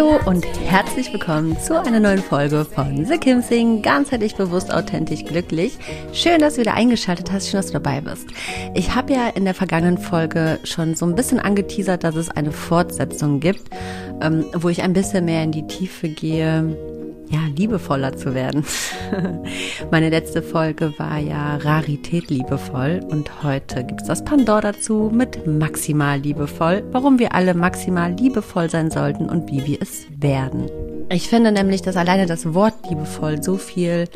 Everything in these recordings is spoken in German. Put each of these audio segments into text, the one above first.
Hallo und herzlich willkommen zu einer neuen Folge von The Kim Sing. Ganzheitlich bewusst, authentisch, glücklich. Schön, dass du wieder eingeschaltet hast. Schön, dass du dabei bist. Ich habe ja in der vergangenen Folge schon so ein bisschen angeteasert, dass es eine Fortsetzung gibt, ähm, wo ich ein bisschen mehr in die Tiefe gehe ja, liebevoller zu werden. Meine letzte Folge war ja Rarität liebevoll und heute gibt es das Pandor dazu mit maximal liebevoll, warum wir alle maximal liebevoll sein sollten und wie wir es werden. Ich finde nämlich, dass alleine das Wort liebevoll so viel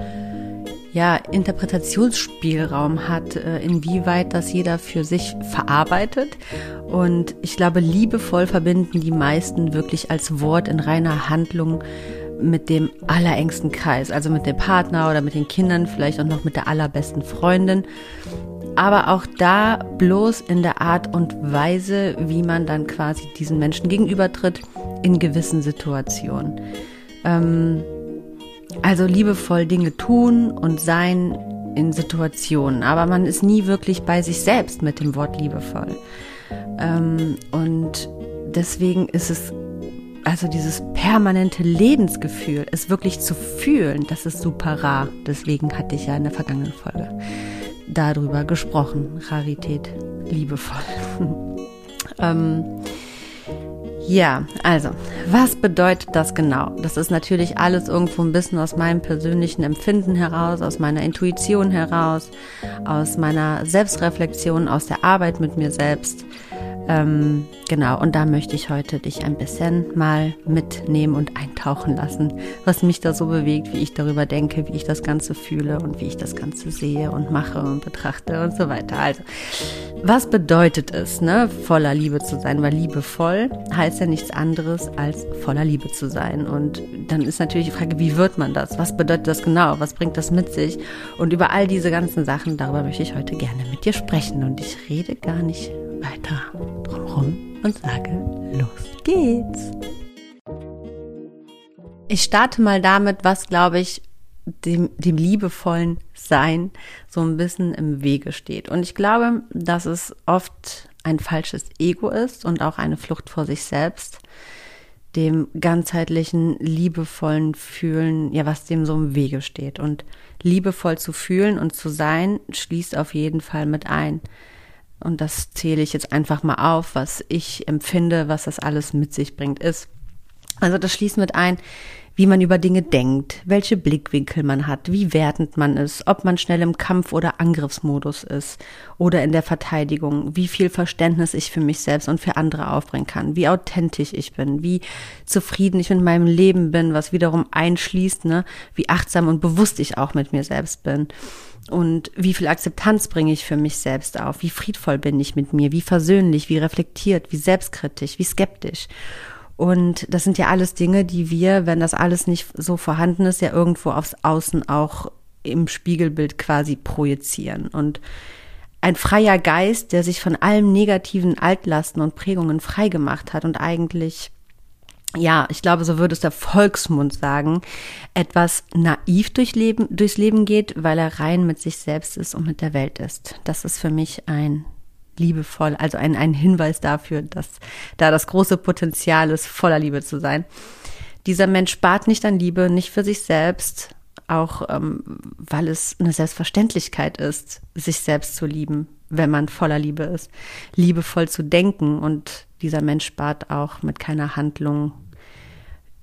ja, Interpretationsspielraum hat, äh, inwieweit das jeder für sich verarbeitet. Und ich glaube, liebevoll verbinden die meisten wirklich als Wort in reiner Handlung mit dem allerengsten Kreis, also mit dem Partner oder mit den Kindern, vielleicht auch noch mit der allerbesten Freundin. Aber auch da bloß in der Art und Weise, wie man dann quasi diesen Menschen gegenübertritt in gewissen Situationen. Ähm, also liebevoll Dinge tun und sein in Situationen, aber man ist nie wirklich bei sich selbst mit dem Wort liebevoll. Ähm, und deswegen ist es also dieses permanente Lebensgefühl, es wirklich zu fühlen, das ist super rar. Deswegen hatte ich ja in der vergangenen Folge darüber gesprochen. Rarität, liebevoll. ähm, ja, also, was bedeutet das genau? Das ist natürlich alles irgendwo ein bisschen aus meinem persönlichen Empfinden heraus, aus meiner Intuition heraus, aus meiner Selbstreflexion, aus der Arbeit mit mir selbst. Ähm, genau, und da möchte ich heute dich ein bisschen mal mitnehmen und eintauchen lassen, was mich da so bewegt, wie ich darüber denke, wie ich das Ganze fühle und wie ich das Ganze sehe und mache und betrachte und so weiter. Also, was bedeutet es, ne, voller Liebe zu sein? Weil liebevoll heißt ja nichts anderes als voller Liebe zu sein. Und dann ist natürlich die Frage, wie wird man das? Was bedeutet das genau? Was bringt das mit sich? Und über all diese ganzen Sachen, darüber möchte ich heute gerne mit dir sprechen. Und ich rede gar nicht weiter drumherum und sage, los geht's. Ich starte mal damit, was, glaube ich, dem, dem liebevollen Sein so ein bisschen im Wege steht. Und ich glaube, dass es oft ein falsches Ego ist und auch eine Flucht vor sich selbst, dem ganzheitlichen, liebevollen Fühlen, ja, was dem so im Wege steht. Und liebevoll zu fühlen und zu sein, schließt auf jeden Fall mit ein, und das zähle ich jetzt einfach mal auf, was ich empfinde, was das alles mit sich bringt, ist. Also das schließt mit ein, wie man über Dinge denkt, welche Blickwinkel man hat, wie wertend man ist, ob man schnell im Kampf- oder Angriffsmodus ist oder in der Verteidigung, wie viel Verständnis ich für mich selbst und für andere aufbringen kann, wie authentisch ich bin, wie zufrieden ich mit meinem Leben bin, was wiederum einschließt, ne, wie achtsam und bewusst ich auch mit mir selbst bin und wie viel Akzeptanz bringe ich für mich selbst auf? Wie friedvoll bin ich mit mir? Wie versöhnlich? Wie reflektiert? Wie selbstkritisch? Wie skeptisch? Und das sind ja alles Dinge, die wir, wenn das alles nicht so vorhanden ist, ja irgendwo aufs Außen auch im Spiegelbild quasi projizieren. Und ein freier Geist, der sich von allem negativen Altlasten und Prägungen freigemacht hat und eigentlich ja, ich glaube, so würde es der Volksmund sagen, etwas naiv durch Leben, durchs Leben geht, weil er rein mit sich selbst ist und mit der Welt ist. Das ist für mich ein liebevoll, also ein, ein Hinweis dafür, dass da das große Potenzial ist, voller Liebe zu sein. Dieser Mensch spart nicht an Liebe, nicht für sich selbst, auch ähm, weil es eine Selbstverständlichkeit ist, sich selbst zu lieben, wenn man voller Liebe ist, liebevoll zu denken und dieser Mensch spart auch mit keiner Handlung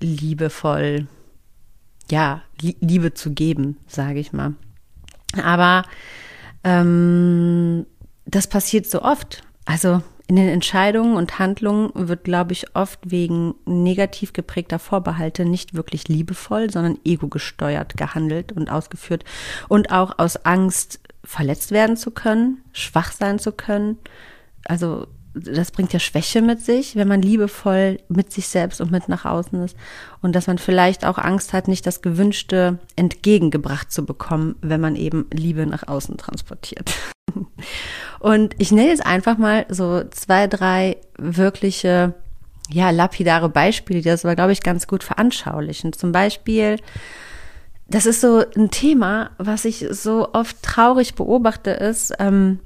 liebevoll, ja, Liebe zu geben, sage ich mal. Aber ähm, das passiert so oft. Also in den Entscheidungen und Handlungen wird, glaube ich, oft wegen negativ geprägter Vorbehalte nicht wirklich liebevoll, sondern ego-gesteuert gehandelt und ausgeführt und auch aus Angst, verletzt werden zu können, schwach sein zu können. Also das bringt ja Schwäche mit sich, wenn man liebevoll mit sich selbst und mit nach außen ist. Und dass man vielleicht auch Angst hat, nicht das Gewünschte entgegengebracht zu bekommen, wenn man eben Liebe nach außen transportiert. Und ich nenne jetzt einfach mal so zwei, drei wirkliche, ja, lapidare Beispiele, die das aber, glaube ich, ganz gut veranschaulichen. Zum Beispiel, das ist so ein Thema, was ich so oft traurig beobachte, ist ähm,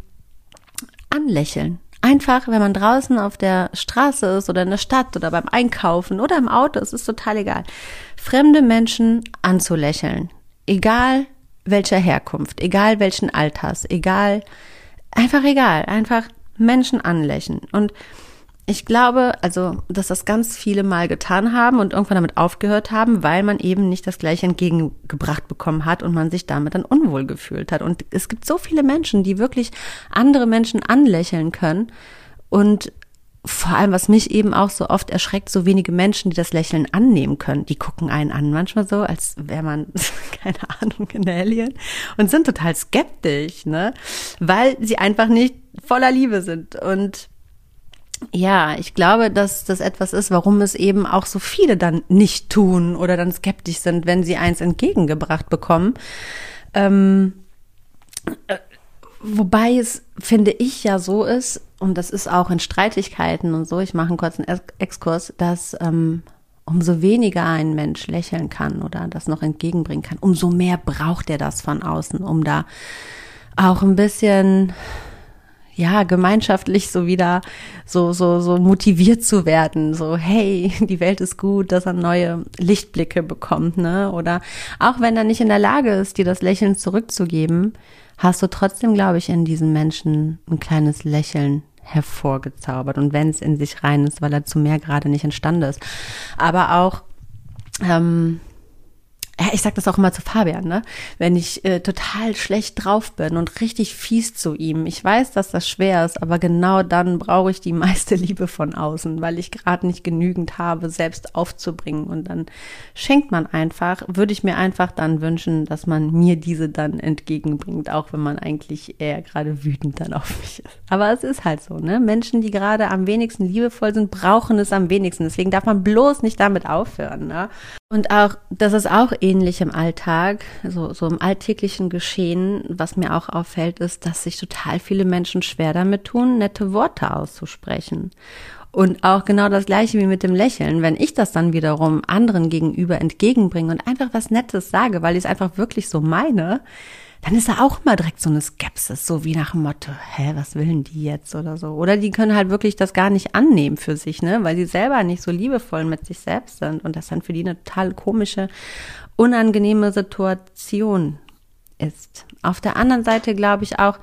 Anlächeln. Einfach, wenn man draußen auf der Straße ist oder in der Stadt oder beim Einkaufen oder im Auto, es ist total egal. Fremde Menschen anzulächeln. Egal welcher Herkunft, egal welchen Alters, egal, einfach egal. Einfach Menschen anlächeln. Und ich glaube, also, dass das ganz viele mal getan haben und irgendwann damit aufgehört haben, weil man eben nicht das Gleiche entgegengebracht bekommen hat und man sich damit dann unwohl gefühlt hat. Und es gibt so viele Menschen, die wirklich andere Menschen anlächeln können und vor allem, was mich eben auch so oft erschreckt, so wenige Menschen, die das Lächeln annehmen können. Die gucken einen an, manchmal so, als wäre man, keine Ahnung, ein Alien und sind total skeptisch, ne? Weil sie einfach nicht voller Liebe sind. Und ja, ich glaube, dass das etwas ist, warum es eben auch so viele dann nicht tun oder dann skeptisch sind, wenn sie eins entgegengebracht bekommen. Ähm, äh, wobei es, finde ich, ja so ist, und das ist auch in Streitigkeiten und so, ich mache einen kurzen Exkurs, dass ähm, umso weniger ein Mensch lächeln kann oder das noch entgegenbringen kann, umso mehr braucht er das von außen, um da auch ein bisschen ja, gemeinschaftlich so wieder so, so, so motiviert zu werden. So, hey, die Welt ist gut, dass er neue Lichtblicke bekommt, ne? Oder auch wenn er nicht in der Lage ist, dir das Lächeln zurückzugeben, hast du trotzdem, glaube ich, in diesen Menschen ein kleines Lächeln hervorgezaubert. Und wenn es in sich rein ist, weil er zu mehr gerade nicht entstanden ist. Aber auch, ähm, ich sag das auch immer zu Fabian, ne? Wenn ich äh, total schlecht drauf bin und richtig fies zu ihm. Ich weiß, dass das schwer ist, aber genau dann brauche ich die meiste Liebe von außen, weil ich gerade nicht genügend habe, selbst aufzubringen. Und dann schenkt man einfach, würde ich mir einfach dann wünschen, dass man mir diese dann entgegenbringt, auch wenn man eigentlich eher gerade wütend dann auf mich ist. Aber es ist halt so, ne? Menschen, die gerade am wenigsten liebevoll sind, brauchen es am wenigsten. Deswegen darf man bloß nicht damit aufhören, ne? Und auch, das ist auch ähnlich im Alltag, so, so im alltäglichen Geschehen. Was mir auch auffällt, ist, dass sich total viele Menschen schwer damit tun, nette Worte auszusprechen. Und auch genau das Gleiche wie mit dem Lächeln. Wenn ich das dann wiederum anderen gegenüber entgegenbringe und einfach was Nettes sage, weil ich es einfach wirklich so meine, dann ist da auch immer direkt so eine Skepsis, so wie nach dem Motto, hä, was willen die jetzt oder so. Oder die können halt wirklich das gar nicht annehmen für sich, ne, weil sie selber nicht so liebevoll mit sich selbst sind und das dann für die eine total komische, unangenehme Situation ist. Auf der anderen Seite glaube ich auch,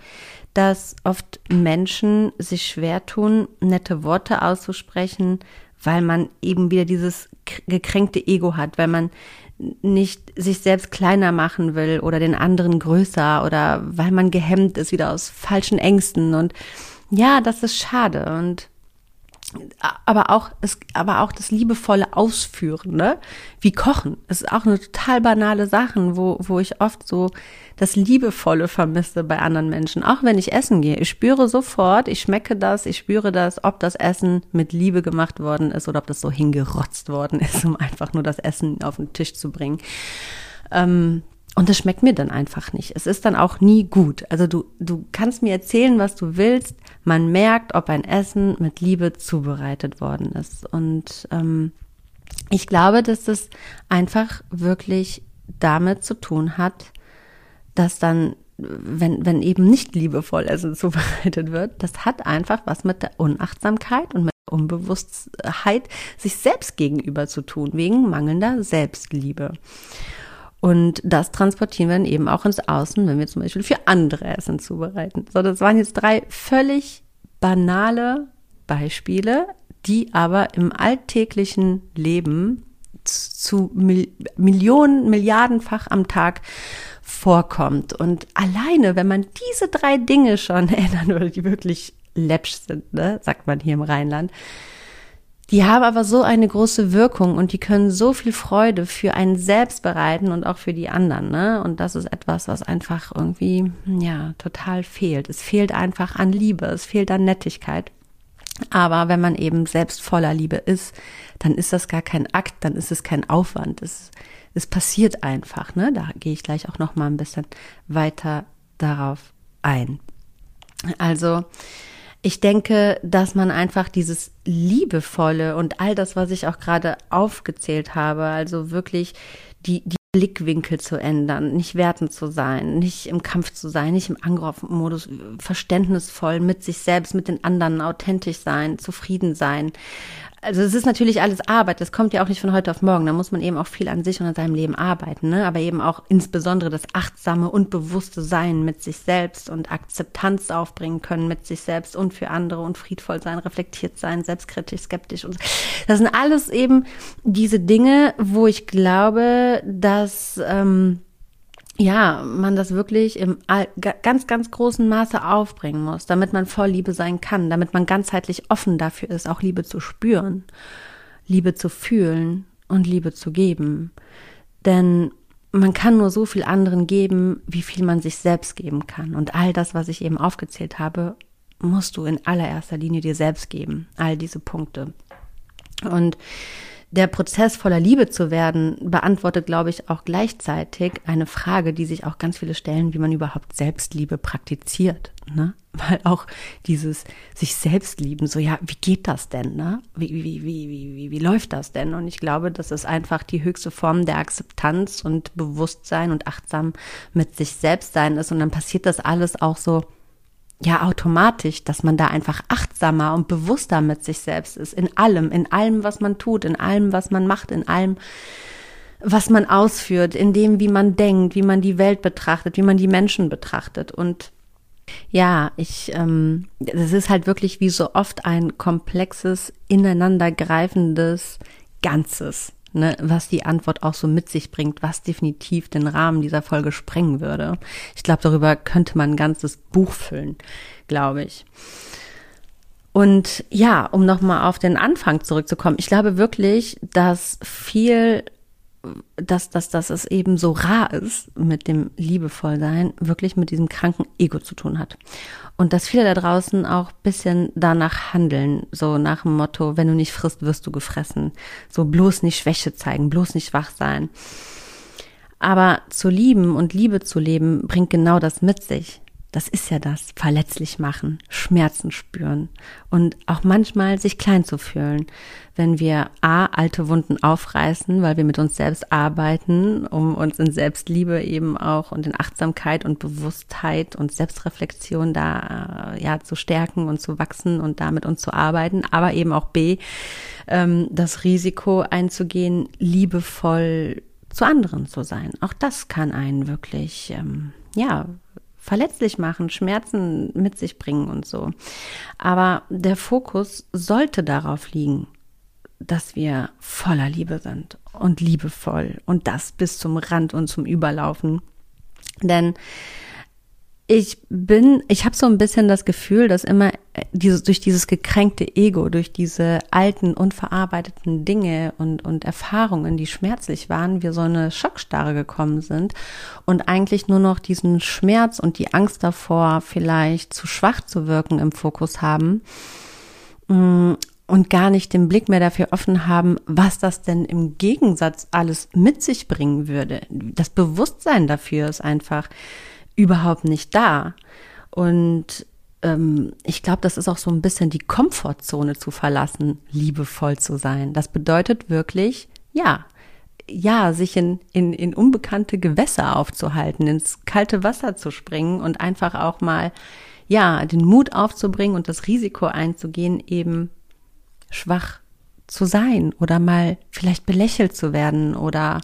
dass oft Menschen sich schwer tun, nette Worte auszusprechen, weil man eben wieder dieses gekränkte Ego hat, weil man nicht sich selbst kleiner machen will oder den anderen größer oder weil man gehemmt ist wieder aus falschen Ängsten und ja, das ist schade und aber auch es, aber auch das liebevolle Ausführen, ne? Wie Kochen. Ist auch eine total banale Sache, wo, wo ich oft so das Liebevolle vermisse bei anderen Menschen. Auch wenn ich essen gehe. Ich spüre sofort, ich schmecke das, ich spüre das, ob das Essen mit Liebe gemacht worden ist oder ob das so hingerotzt worden ist, um einfach nur das Essen auf den Tisch zu bringen. Ähm, und das schmeckt mir dann einfach nicht. Es ist dann auch nie gut. Also du, du kannst mir erzählen, was du willst. Man merkt, ob ein Essen mit Liebe zubereitet worden ist. Und ähm, ich glaube, dass das einfach wirklich damit zu tun hat, dass dann, wenn, wenn eben nicht liebevoll Essen zubereitet wird, das hat einfach was mit der Unachtsamkeit und mit der Unbewusstheit sich selbst gegenüber zu tun, wegen mangelnder Selbstliebe. Und das transportieren wir dann eben auch ins Außen, wenn wir zum Beispiel für andere Essen zubereiten. So, das waren jetzt drei völlig banale Beispiele, die aber im alltäglichen Leben zu Millionen, Milliardenfach am Tag vorkommt. Und alleine, wenn man diese drei Dinge schon ändern würde, die wirklich läppsch sind, ne, sagt man hier im Rheinland, die haben aber so eine große Wirkung und die können so viel Freude für einen selbst bereiten und auch für die anderen. Ne? Und das ist etwas, was einfach irgendwie, ja, total fehlt. Es fehlt einfach an Liebe, es fehlt an Nettigkeit. Aber wenn man eben selbst voller Liebe ist, dann ist das gar kein Akt, dann ist es kein Aufwand. Es, es passiert einfach. Ne? Da gehe ich gleich auch noch mal ein bisschen weiter darauf ein. Also ich denke, dass man einfach dieses Liebevolle und all das, was ich auch gerade aufgezählt habe, also wirklich die, die Blickwinkel zu ändern, nicht wertend zu sein, nicht im Kampf zu sein, nicht im Angriffmodus, verständnisvoll mit sich selbst, mit den anderen, authentisch sein, zufrieden sein, also es ist natürlich alles Arbeit, das kommt ja auch nicht von heute auf morgen. Da muss man eben auch viel an sich und an seinem Leben arbeiten, ne? aber eben auch insbesondere das achtsame und bewusste Sein mit sich selbst und Akzeptanz aufbringen können mit sich selbst und für andere und friedvoll sein, reflektiert sein, selbstkritisch, skeptisch und das sind alles eben diese Dinge, wo ich glaube, dass ähm, ja, man das wirklich im ganz, ganz großen Maße aufbringen muss, damit man voll Liebe sein kann, damit man ganzheitlich offen dafür ist, auch Liebe zu spüren, Liebe zu fühlen und Liebe zu geben. Denn man kann nur so viel anderen geben, wie viel man sich selbst geben kann. Und all das, was ich eben aufgezählt habe, musst du in allererster Linie dir selbst geben. All diese Punkte. Und der Prozess voller Liebe zu werden beantwortet, glaube ich, auch gleichzeitig eine Frage, die sich auch ganz viele stellen, wie man überhaupt Selbstliebe praktiziert. Ne? Weil auch dieses sich selbst lieben, so ja, wie geht das denn? Ne? Wie, wie, wie, wie, wie, wie läuft das denn? Und ich glaube, das ist einfach die höchste Form der Akzeptanz und Bewusstsein und achtsam mit sich selbst sein ist. Und dann passiert das alles auch so ja automatisch, dass man da einfach achtsamer und bewusster mit sich selbst ist, in allem, in allem, was man tut, in allem, was man macht, in allem, was man ausführt, in dem, wie man denkt, wie man die Welt betrachtet, wie man die Menschen betrachtet. Und ja, ich, ähm, das ist halt wirklich wie so oft ein komplexes, ineinandergreifendes Ganzes ne, was die Antwort auch so mit sich bringt, was definitiv den Rahmen dieser Folge sprengen würde. Ich glaube, darüber könnte man ein ganzes Buch füllen, glaube ich. Und ja, um nochmal auf den Anfang zurückzukommen, ich glaube wirklich, dass viel dass, dass, dass es eben so rar ist mit dem Liebevollsein, wirklich mit diesem kranken Ego zu tun hat. Und dass viele da draußen auch bisschen danach handeln, so nach dem Motto, wenn du nicht frisst, wirst du gefressen. So bloß nicht Schwäche zeigen, bloß nicht wach sein. Aber zu lieben und Liebe zu leben bringt genau das mit sich. Das ist ja das, verletzlich machen, Schmerzen spüren und auch manchmal sich klein zu fühlen, wenn wir A, alte Wunden aufreißen, weil wir mit uns selbst arbeiten, um uns in Selbstliebe eben auch und in Achtsamkeit und Bewusstheit und Selbstreflexion da ja zu stärken und zu wachsen und da mit uns zu arbeiten, aber eben auch B, ähm, das Risiko einzugehen, liebevoll zu anderen zu sein. Auch das kann einen wirklich, ähm, ja, verletzlich machen, Schmerzen mit sich bringen und so. Aber der Fokus sollte darauf liegen, dass wir voller Liebe sind und liebevoll und das bis zum Rand und zum Überlaufen. Denn ich bin, ich habe so ein bisschen das Gefühl, dass immer äh, dieses, durch dieses gekränkte Ego, durch diese alten, unverarbeiteten Dinge und, und Erfahrungen, die schmerzlich waren, wir so eine Schockstarre gekommen sind und eigentlich nur noch diesen Schmerz und die Angst davor, vielleicht zu schwach zu wirken im Fokus haben mm, und gar nicht den Blick mehr dafür offen haben, was das denn im Gegensatz alles mit sich bringen würde. Das Bewusstsein dafür ist einfach überhaupt nicht da. Und ähm, ich glaube, das ist auch so ein bisschen die Komfortzone zu verlassen, liebevoll zu sein. Das bedeutet wirklich, ja, ja, sich in, in, in unbekannte Gewässer aufzuhalten, ins kalte Wasser zu springen und einfach auch mal, ja, den Mut aufzubringen und das Risiko einzugehen, eben schwach zu sein oder mal vielleicht belächelt zu werden oder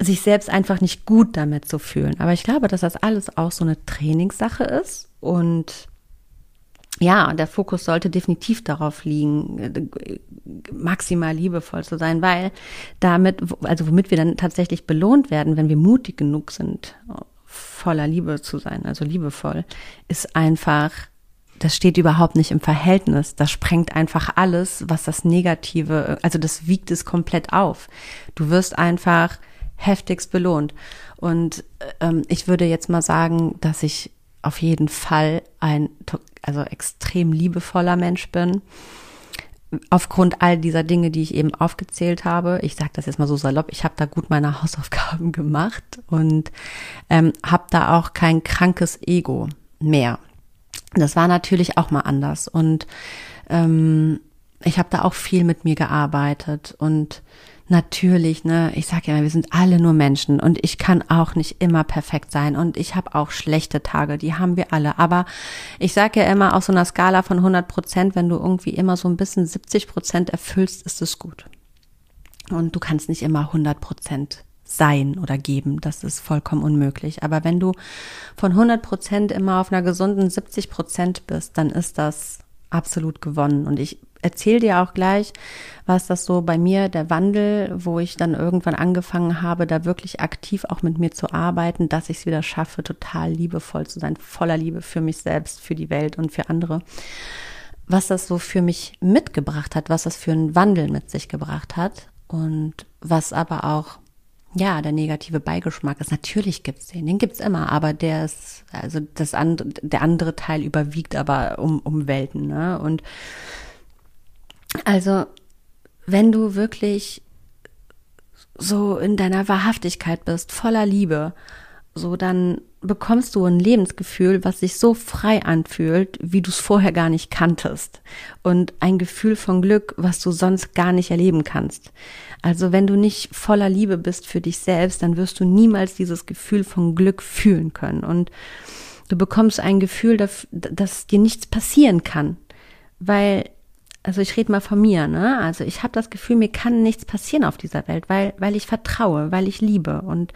sich selbst einfach nicht gut damit zu fühlen. Aber ich glaube, dass das alles auch so eine Trainingssache ist und ja, der Fokus sollte definitiv darauf liegen, maximal liebevoll zu sein, weil damit, also womit wir dann tatsächlich belohnt werden, wenn wir mutig genug sind, voller Liebe zu sein, also liebevoll, ist einfach, das steht überhaupt nicht im Verhältnis. Das sprengt einfach alles, was das Negative, also das wiegt es komplett auf. Du wirst einfach heftigst belohnt. Und ähm, ich würde jetzt mal sagen, dass ich auf jeden Fall ein also extrem liebevoller Mensch bin. Aufgrund all dieser Dinge, die ich eben aufgezählt habe, ich sage das jetzt mal so salopp, ich habe da gut meine Hausaufgaben gemacht und ähm, habe da auch kein krankes Ego mehr. Das war natürlich auch mal anders und ähm, ich habe da auch viel mit mir gearbeitet und natürlich, ne, ich sage ja, wir sind alle nur Menschen und ich kann auch nicht immer perfekt sein und ich habe auch schlechte Tage, die haben wir alle. Aber ich sage ja immer, auf so einer Skala von 100 Prozent, wenn du irgendwie immer so ein bisschen 70 Prozent erfüllst, ist es gut. Und du kannst nicht immer 100 Prozent sein oder geben. Das ist vollkommen unmöglich. Aber wenn du von 100 Prozent immer auf einer gesunden 70 Prozent bist, dann ist das absolut gewonnen. Und ich erzähle dir auch gleich, was das so bei mir, der Wandel, wo ich dann irgendwann angefangen habe, da wirklich aktiv auch mit mir zu arbeiten, dass ich es wieder schaffe, total liebevoll zu sein, voller Liebe für mich selbst, für die Welt und für andere. Was das so für mich mitgebracht hat, was das für einen Wandel mit sich gebracht hat und was aber auch ja, der negative Beigeschmack ist. Natürlich gibt's den, den gibt's immer, aber der ist, also das andere, der andere Teil überwiegt aber um, um Welten, ne? Und also, wenn du wirklich so in deiner Wahrhaftigkeit bist, voller Liebe, so dann bekommst du ein Lebensgefühl, was sich so frei anfühlt, wie du es vorher gar nicht kanntest. Und ein Gefühl von Glück, was du sonst gar nicht erleben kannst. Also wenn du nicht voller Liebe bist für dich selbst, dann wirst du niemals dieses Gefühl von Glück fühlen können. Und du bekommst ein Gefühl, dass, dass dir nichts passieren kann. Weil also ich rede mal von mir, ne? Also ich habe das Gefühl, mir kann nichts passieren auf dieser Welt, weil weil ich vertraue, weil ich liebe und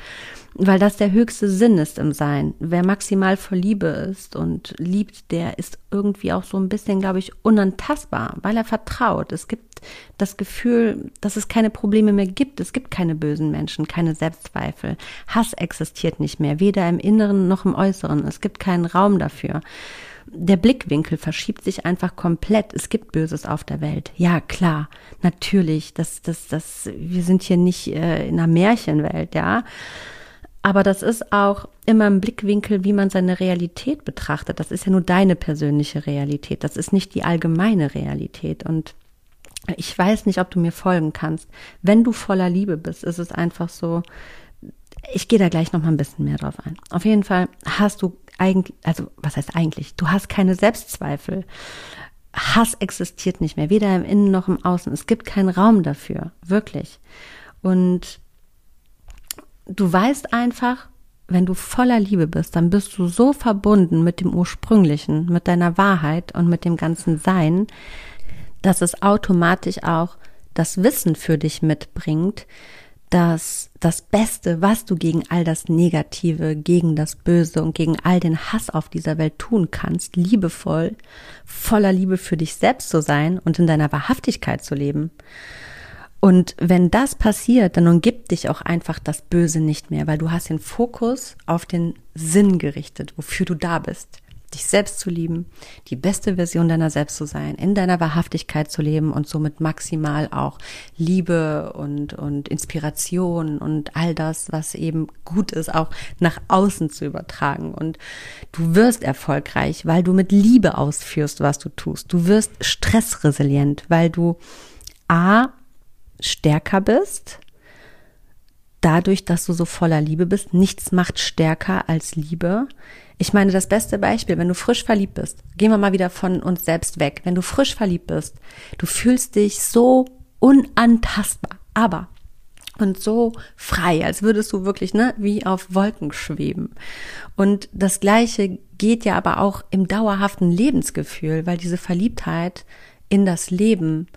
weil das der höchste Sinn ist im Sein. Wer maximal vor Liebe ist und liebt, der ist irgendwie auch so ein bisschen, glaube ich, unantastbar, weil er vertraut. Es gibt das Gefühl, dass es keine Probleme mehr gibt. Es gibt keine bösen Menschen, keine Selbstzweifel. Hass existiert nicht mehr, weder im Inneren noch im Äußeren. Es gibt keinen Raum dafür der Blickwinkel verschiebt sich einfach komplett. Es gibt Böses auf der Welt. Ja, klar, natürlich. Das, das, das, wir sind hier nicht äh, in einer Märchenwelt, ja. Aber das ist auch immer im Blickwinkel, wie man seine Realität betrachtet. Das ist ja nur deine persönliche Realität. Das ist nicht die allgemeine Realität. Und ich weiß nicht, ob du mir folgen kannst. Wenn du voller Liebe bist, ist es einfach so, ich gehe da gleich noch mal ein bisschen mehr drauf ein. Auf jeden Fall hast du eigentlich, also was heißt eigentlich? Du hast keine Selbstzweifel. Hass existiert nicht mehr, weder im Innen noch im Außen. Es gibt keinen Raum dafür, wirklich. Und du weißt einfach, wenn du voller Liebe bist, dann bist du so verbunden mit dem Ursprünglichen, mit deiner Wahrheit und mit dem ganzen Sein, dass es automatisch auch das Wissen für dich mitbringt, dass das Beste, was du gegen all das Negative, gegen das Böse und gegen all den Hass auf dieser Welt tun kannst, liebevoll, voller Liebe für dich selbst zu sein und in deiner Wahrhaftigkeit zu leben. Und wenn das passiert, dann umgibt dich auch einfach das Böse nicht mehr, weil du hast den Fokus auf den Sinn gerichtet, wofür du da bist dich selbst zu lieben, die beste Version deiner selbst zu sein, in deiner Wahrhaftigkeit zu leben und somit maximal auch Liebe und, und Inspiration und all das, was eben gut ist, auch nach außen zu übertragen. Und du wirst erfolgreich, weil du mit Liebe ausführst, was du tust. Du wirst stressresilient, weil du A, stärker bist, dadurch, dass du so voller Liebe bist. Nichts macht stärker als Liebe. Ich meine, das beste Beispiel, wenn du frisch verliebt bist, gehen wir mal wieder von uns selbst weg. Wenn du frisch verliebt bist, du fühlst dich so unantastbar, aber und so frei, als würdest du wirklich, ne, wie auf Wolken schweben. Und das Gleiche geht ja aber auch im dauerhaften Lebensgefühl, weil diese Verliebtheit in das Leben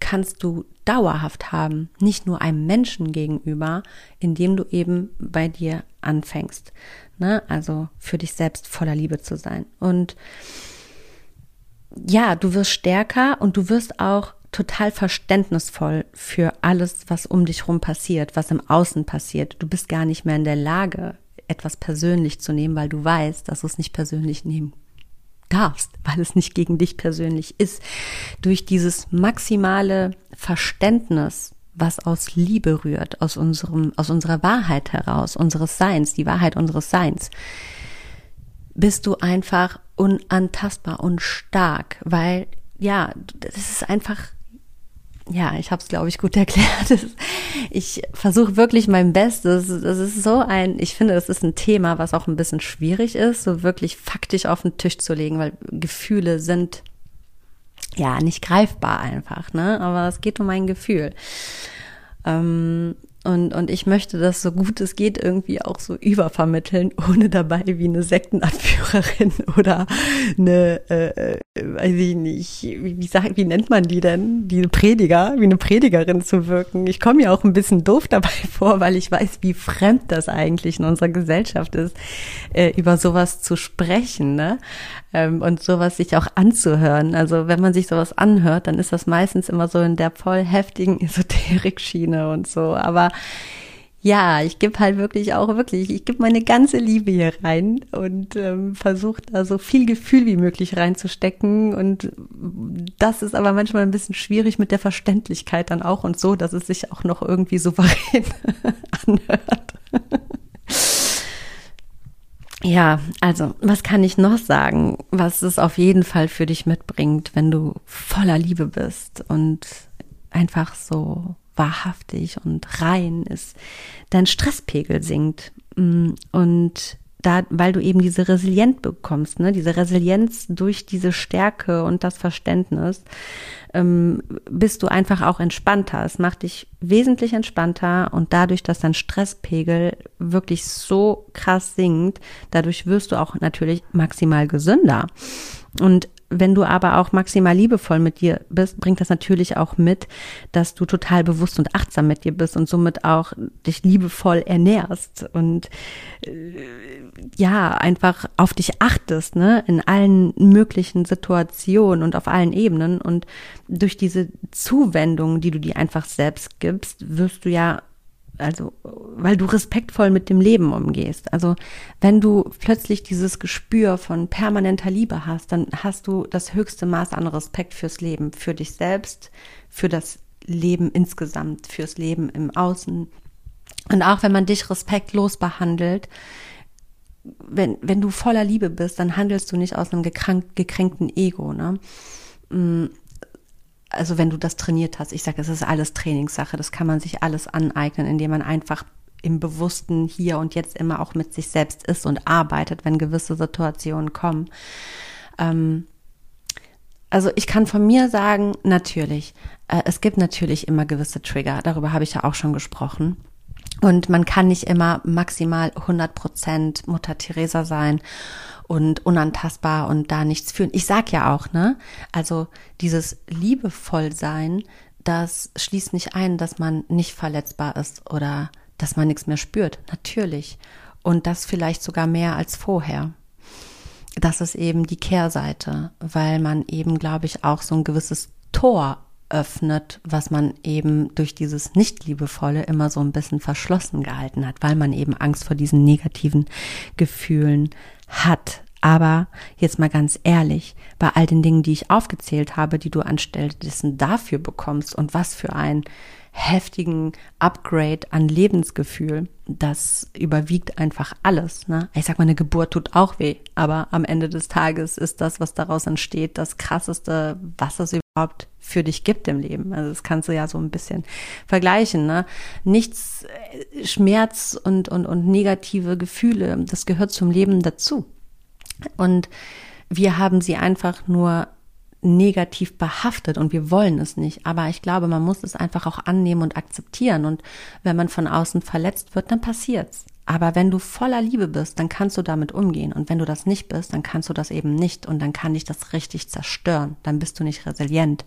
kannst du dauerhaft haben, nicht nur einem Menschen gegenüber, indem du eben bei dir anfängst. Ne? Also für dich selbst voller Liebe zu sein. Und ja, du wirst stärker und du wirst auch total verständnisvoll für alles, was um dich rum passiert, was im Außen passiert. Du bist gar nicht mehr in der Lage, etwas persönlich zu nehmen, weil du weißt, dass du es nicht persönlich nehmen darfst, weil es nicht gegen dich persönlich ist. Durch dieses maximale Verständnis, was aus Liebe rührt, aus unserem, aus unserer Wahrheit heraus, unseres Seins, die Wahrheit unseres Seins, bist du einfach unantastbar und stark, weil ja, das ist einfach ja, ich habe es, glaube ich, gut erklärt. Ich versuche wirklich mein Bestes. Das ist so ein, ich finde, das ist ein Thema, was auch ein bisschen schwierig ist, so wirklich faktisch auf den Tisch zu legen, weil Gefühle sind ja nicht greifbar einfach, ne? Aber es geht um ein Gefühl. Ähm, und, und ich möchte das so gut es geht irgendwie auch so übervermitteln, ohne dabei wie eine Sektenanführerin oder eine, äh, äh, weiß ich nicht, wie, wie, sag, wie nennt man die denn? Die Prediger, wie eine Predigerin zu wirken. Ich komme mir auch ein bisschen doof dabei vor, weil ich weiß, wie fremd das eigentlich in unserer Gesellschaft ist, äh, über sowas zu sprechen, ne? Ähm, und sowas sich auch anzuhören. Also wenn man sich sowas anhört, dann ist das meistens immer so in der voll heftigen Esoterik-Schiene und so. Aber ja, ich gebe halt wirklich auch wirklich, ich gebe meine ganze Liebe hier rein und ähm, versuche da so viel Gefühl wie möglich reinzustecken. Und das ist aber manchmal ein bisschen schwierig mit der Verständlichkeit dann auch und so, dass es sich auch noch irgendwie souverän anhört. Ja, also, was kann ich noch sagen, was es auf jeden Fall für dich mitbringt, wenn du voller Liebe bist und einfach so wahrhaftig und rein ist, dein Stresspegel sinkt mm, und da, weil du eben diese Resilienz bekommst, ne, diese Resilienz durch diese Stärke und das Verständnis, ähm, bist du einfach auch entspannter. Es macht dich wesentlich entspannter und dadurch, dass dein Stresspegel wirklich so krass sinkt, dadurch wirst du auch natürlich maximal gesünder. Und wenn du aber auch maximal liebevoll mit dir bist, bringt das natürlich auch mit, dass du total bewusst und achtsam mit dir bist und somit auch dich liebevoll ernährst und äh, ja, einfach auf dich achtest, ne, in allen möglichen Situationen und auf allen Ebenen. Und durch diese Zuwendung, die du dir einfach selbst gibst, wirst du ja also weil du respektvoll mit dem Leben umgehst. Also wenn du plötzlich dieses Gespür von permanenter Liebe hast, dann hast du das höchste Maß an Respekt fürs Leben, für dich selbst, für das Leben insgesamt, fürs Leben im Außen. Und auch wenn man dich respektlos behandelt, wenn, wenn du voller Liebe bist, dann handelst du nicht aus einem gekränkten Ego. Ne? Also wenn du das trainiert hast, ich sage, es ist alles Trainingssache, das kann man sich alles aneignen, indem man einfach im Bewussten hier und jetzt immer auch mit sich selbst ist und arbeitet, wenn gewisse Situationen kommen. Ähm, also ich kann von mir sagen, natürlich, äh, es gibt natürlich immer gewisse Trigger, darüber habe ich ja auch schon gesprochen. Und man kann nicht immer maximal 100 Prozent Mutter Teresa sein und unantastbar und da nichts fühlen. Ich sag ja auch, ne? Also dieses liebevoll sein, das schließt nicht ein, dass man nicht verletzbar ist oder dass man nichts mehr spürt. Natürlich. Und das vielleicht sogar mehr als vorher. Das ist eben die Kehrseite, weil man eben, glaube ich, auch so ein gewisses Tor öffnet, was man eben durch dieses Nicht-Liebevolle immer so ein bisschen verschlossen gehalten hat, weil man eben Angst vor diesen negativen Gefühlen hat. Aber jetzt mal ganz ehrlich, bei all den Dingen, die ich aufgezählt habe, die du anstellst, dafür bekommst und was für einen heftigen Upgrade an Lebensgefühl, das überwiegt einfach alles. Ne? Ich sag mal, eine Geburt tut auch weh, aber am Ende des Tages ist das, was daraus entsteht, das krasseste, was es überhaupt für dich gibt im Leben. Also das kannst du ja so ein bisschen vergleichen. Ne? Nichts, äh, Schmerz und, und, und negative Gefühle, das gehört zum Leben dazu. Und wir haben sie einfach nur negativ behaftet und wir wollen es nicht. Aber ich glaube, man muss es einfach auch annehmen und akzeptieren. Und wenn man von außen verletzt wird, dann passiert's. Aber wenn du voller Liebe bist, dann kannst du damit umgehen. Und wenn du das nicht bist, dann kannst du das eben nicht. Und dann kann dich das richtig zerstören. Dann bist du nicht resilient,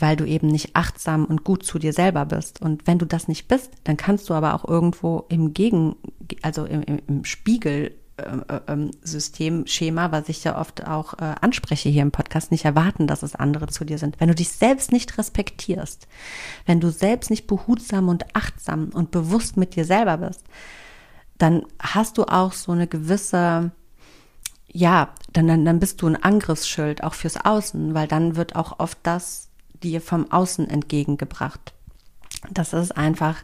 weil du eben nicht achtsam und gut zu dir selber bist. Und wenn du das nicht bist, dann kannst du aber auch irgendwo im Gegen, also im, im, im Spiegel äh, ähm, Systemschema, was ich ja oft auch äh, anspreche hier im Podcast, nicht erwarten, dass es andere zu dir sind. Wenn du dich selbst nicht respektierst, wenn du selbst nicht behutsam und achtsam und bewusst mit dir selber bist, dann hast du auch so eine gewisse, ja, dann, dann, dann bist du ein Angriffsschild auch fürs Außen, weil dann wird auch oft das dir vom Außen entgegengebracht. Das ist einfach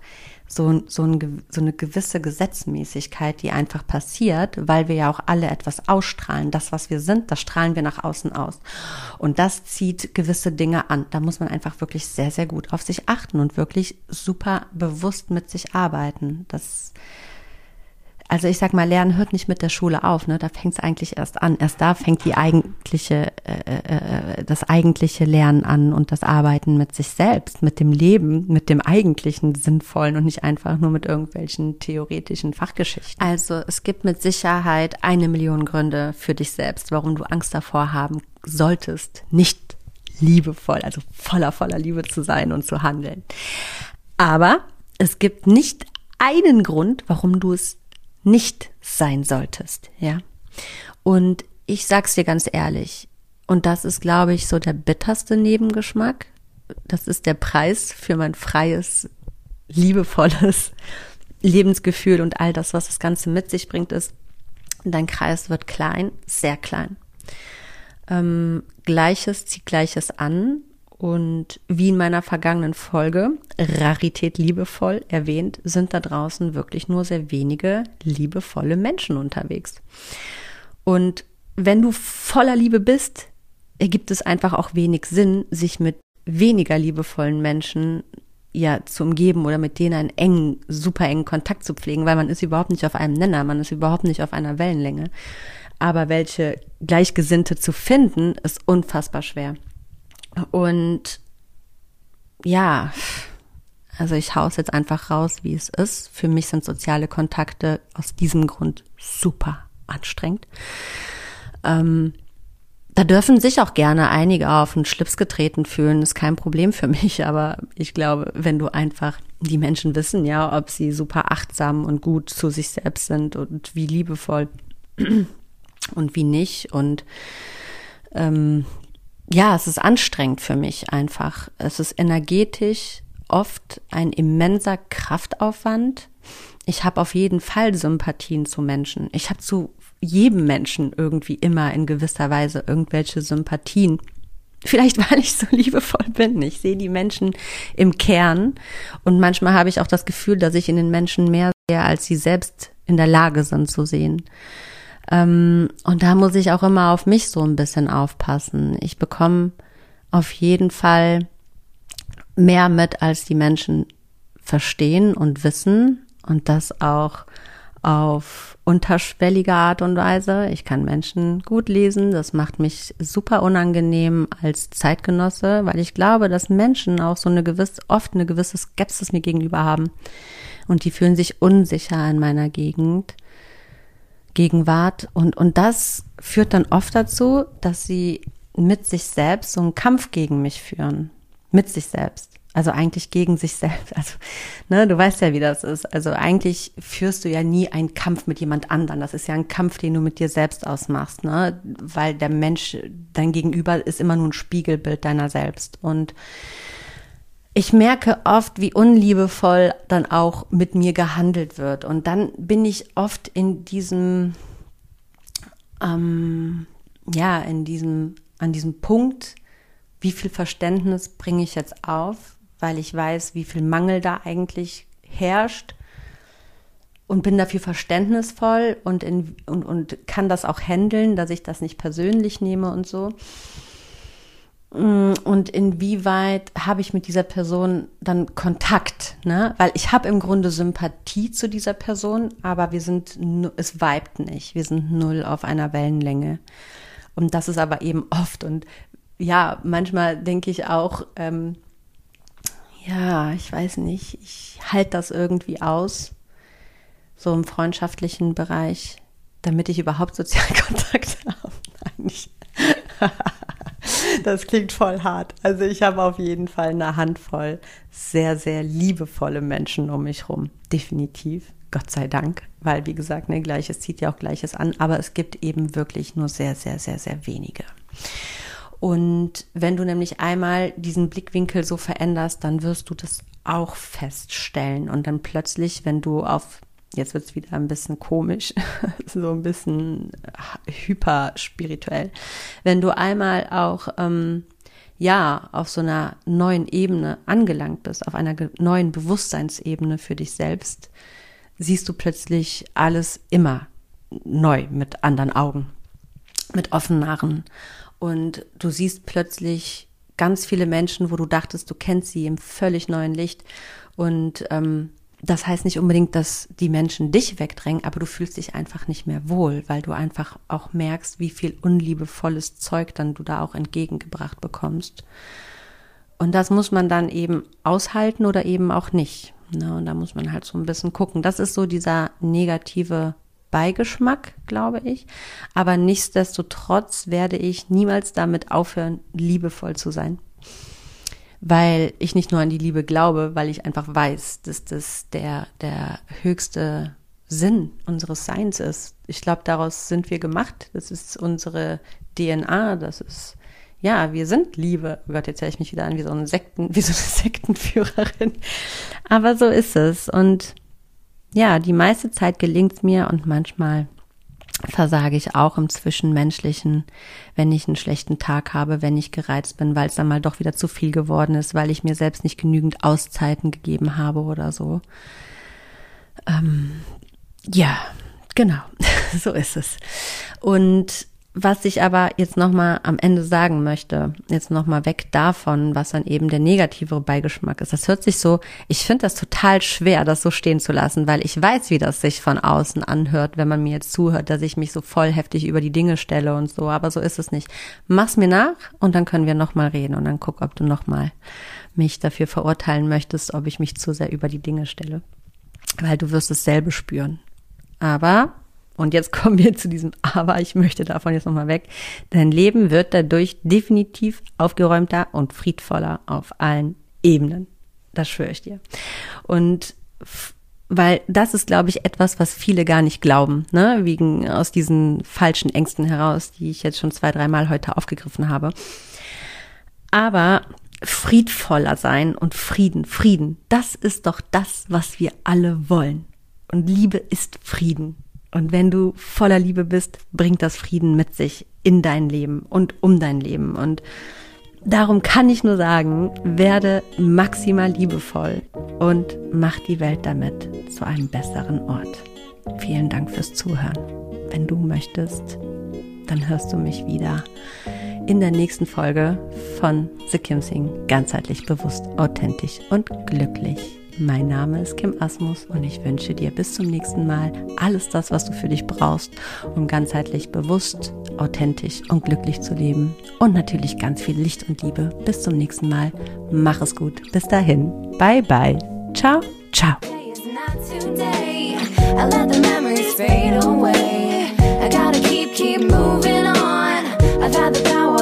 so, so, ein, so eine gewisse Gesetzmäßigkeit, die einfach passiert, weil wir ja auch alle etwas ausstrahlen. Das, was wir sind, das strahlen wir nach außen aus. Und das zieht gewisse Dinge an. Da muss man einfach wirklich sehr, sehr gut auf sich achten und wirklich super bewusst mit sich arbeiten. Das also ich sag mal, Lernen hört nicht mit der Schule auf, ne? Da fängt es eigentlich erst an. Erst da fängt die eigentliche, äh, äh, das eigentliche Lernen an und das Arbeiten mit sich selbst, mit dem Leben, mit dem eigentlichen Sinnvollen und nicht einfach nur mit irgendwelchen theoretischen Fachgeschichten. Also es gibt mit Sicherheit eine Million Gründe für dich selbst, warum du Angst davor haben solltest, nicht liebevoll, also voller, voller Liebe zu sein und zu handeln. Aber es gibt nicht einen Grund, warum du es nicht sein solltest, ja. Und ich sag's dir ganz ehrlich, und das ist, glaube ich, so der bitterste Nebengeschmack. Das ist der Preis für mein freies, liebevolles Lebensgefühl und all das, was das Ganze mit sich bringt, ist, dein Kreis wird klein, sehr klein. Ähm, Gleiches zieht Gleiches an und wie in meiner vergangenen Folge, Rarität liebevoll erwähnt, sind da draußen wirklich nur sehr wenige liebevolle Menschen unterwegs. Und wenn du voller Liebe bist, ergibt es einfach auch wenig Sinn, sich mit weniger liebevollen Menschen ja zu umgeben oder mit denen einen engen, super engen Kontakt zu pflegen, weil man ist überhaupt nicht auf einem Nenner, man ist überhaupt nicht auf einer Wellenlänge. Aber welche Gleichgesinnte zu finden, ist unfassbar schwer. Und ja, also ich haus jetzt einfach raus, wie es ist. Für mich sind soziale Kontakte aus diesem Grund super anstrengend. Ähm, da dürfen sich auch gerne einige auf den Schlips getreten fühlen, ist kein Problem für mich, aber ich glaube, wenn du einfach, die Menschen wissen ja, ob sie super achtsam und gut zu sich selbst sind und wie liebevoll und wie nicht und ähm, ja, es ist anstrengend für mich einfach. Es ist energetisch oft ein immenser Kraftaufwand. Ich habe auf jeden Fall Sympathien zu Menschen. Ich habe zu jedem Menschen irgendwie immer in gewisser Weise irgendwelche Sympathien. Vielleicht weil ich so liebevoll bin. Ich sehe die Menschen im Kern und manchmal habe ich auch das Gefühl, dass ich in den Menschen mehr sehe, als sie selbst in der Lage sind zu sehen. Ähm, und da muss ich auch immer auf mich so ein bisschen aufpassen. Ich bekomme auf jeden Fall mehr mit, als die Menschen verstehen und wissen und das auch auf unterschwellige Art und Weise. Ich kann Menschen gut lesen. Das macht mich super unangenehm als Zeitgenosse, weil ich glaube, dass Menschen auch so eine gewisse, oft eine gewisse Skepsis mir gegenüber haben. Und die fühlen sich unsicher in meiner Gegend. Gegenwart. Und, und das führt dann oft dazu, dass sie mit sich selbst so einen Kampf gegen mich führen. Mit sich selbst. Also eigentlich gegen sich selbst. Also, ne, du weißt ja, wie das ist. Also eigentlich führst du ja nie einen Kampf mit jemand anderem. Das ist ja ein Kampf, den du mit dir selbst ausmachst, ne? Weil der Mensch, dein Gegenüber ist immer nur ein Spiegelbild deiner selbst. Und ich merke oft, wie unliebevoll dann auch mit mir gehandelt wird. Und dann bin ich oft in diesem, ähm, ja, in diesem, an diesem Punkt, wie viel Verständnis bringe ich jetzt auf, weil ich weiß, wie viel Mangel da eigentlich herrscht und bin dafür verständnisvoll und, in, und, und kann das auch handeln, dass ich das nicht persönlich nehme und so. Mm, und inwieweit habe ich mit dieser Person dann Kontakt, ne? Weil ich habe im Grunde Sympathie zu dieser Person, aber wir sind, es vibet nicht. Wir sind null auf einer Wellenlänge. Und das ist aber eben oft. Und ja, manchmal denke ich auch, ähm, ja, ich weiß nicht, ich halte das irgendwie aus, so im freundschaftlichen Bereich, damit ich überhaupt Sozialkontakt habe. Eigentlich. das klingt voll hart. Also ich habe auf jeden Fall eine Handvoll sehr, sehr liebevolle Menschen um mich rum. Definitiv. Gott sei Dank. Weil, wie gesagt, ne, Gleiches zieht ja auch Gleiches an. Aber es gibt eben wirklich nur sehr, sehr, sehr, sehr wenige. Und wenn du nämlich einmal diesen Blickwinkel so veränderst, dann wirst du das auch feststellen. Und dann plötzlich, wenn du auf, jetzt wird es wieder ein bisschen komisch, so ein bisschen hyperspirituell, wenn du einmal auch, ähm, ja, auf so einer neuen Ebene angelangt bist, auf einer neuen Bewusstseinsebene für dich selbst, siehst du plötzlich alles immer neu mit anderen Augen, mit offeneren und du siehst plötzlich ganz viele Menschen, wo du dachtest, du kennst sie im völlig neuen Licht. Und ähm, das heißt nicht unbedingt, dass die Menschen dich wegdrängen, aber du fühlst dich einfach nicht mehr wohl, weil du einfach auch merkst, wie viel unliebevolles Zeug dann du da auch entgegengebracht bekommst. Und das muss man dann eben aushalten oder eben auch nicht. Ne? Und da muss man halt so ein bisschen gucken. Das ist so dieser negative Beigeschmack, glaube ich. Aber nichtsdestotrotz werde ich niemals damit aufhören, liebevoll zu sein. Weil ich nicht nur an die Liebe glaube, weil ich einfach weiß, dass das der, der höchste Sinn unseres Seins ist. Ich glaube, daraus sind wir gemacht. Das ist unsere DNA. Das ist, ja, wir sind Liebe. Oh Gott, jetzt höre ich mich wieder an wie so, ein Sekten, wie so eine Sektenführerin. Aber so ist es. Und ja, die meiste Zeit gelingt es mir und manchmal versage ich auch im Zwischenmenschlichen, wenn ich einen schlechten Tag habe, wenn ich gereizt bin, weil es dann mal doch wieder zu viel geworden ist, weil ich mir selbst nicht genügend Auszeiten gegeben habe oder so. Ähm, ja, genau, so ist es. Und was ich aber jetzt nochmal am Ende sagen möchte, jetzt nochmal weg davon, was dann eben der negativere Beigeschmack ist. Das hört sich so, ich finde das total schwer, das so stehen zu lassen, weil ich weiß, wie das sich von außen anhört, wenn man mir jetzt zuhört, dass ich mich so voll heftig über die Dinge stelle und so, aber so ist es nicht. Mach's mir nach und dann können wir nochmal reden und dann guck, ob du nochmal mich dafür verurteilen möchtest, ob ich mich zu sehr über die Dinge stelle. Weil du wirst es selber spüren. Aber und jetzt kommen wir zu diesem Aber, ich möchte davon jetzt nochmal weg. Dein Leben wird dadurch definitiv aufgeräumter und friedvoller auf allen Ebenen. Das schwöre ich dir. Und weil das ist, glaube ich, etwas, was viele gar nicht glauben, ne? wegen aus diesen falschen Ängsten heraus, die ich jetzt schon zwei, dreimal heute aufgegriffen habe. Aber friedvoller sein und Frieden, Frieden, das ist doch das, was wir alle wollen. Und Liebe ist Frieden. Und wenn du voller Liebe bist, bringt das Frieden mit sich in dein Leben und um dein Leben. Und darum kann ich nur sagen, werde maximal liebevoll und mach die Welt damit zu einem besseren Ort. Vielen Dank fürs Zuhören. Wenn du möchtest, dann hörst du mich wieder in der nächsten Folge von The Kim Sing, ganzheitlich bewusst, authentisch und glücklich. Mein Name ist Kim Asmus und ich wünsche dir bis zum nächsten Mal alles das, was du für dich brauchst, um ganzheitlich bewusst, authentisch und glücklich zu leben. Und natürlich ganz viel Licht und Liebe. Bis zum nächsten Mal. Mach es gut. Bis dahin. Bye, bye. Ciao, ciao. I've had the power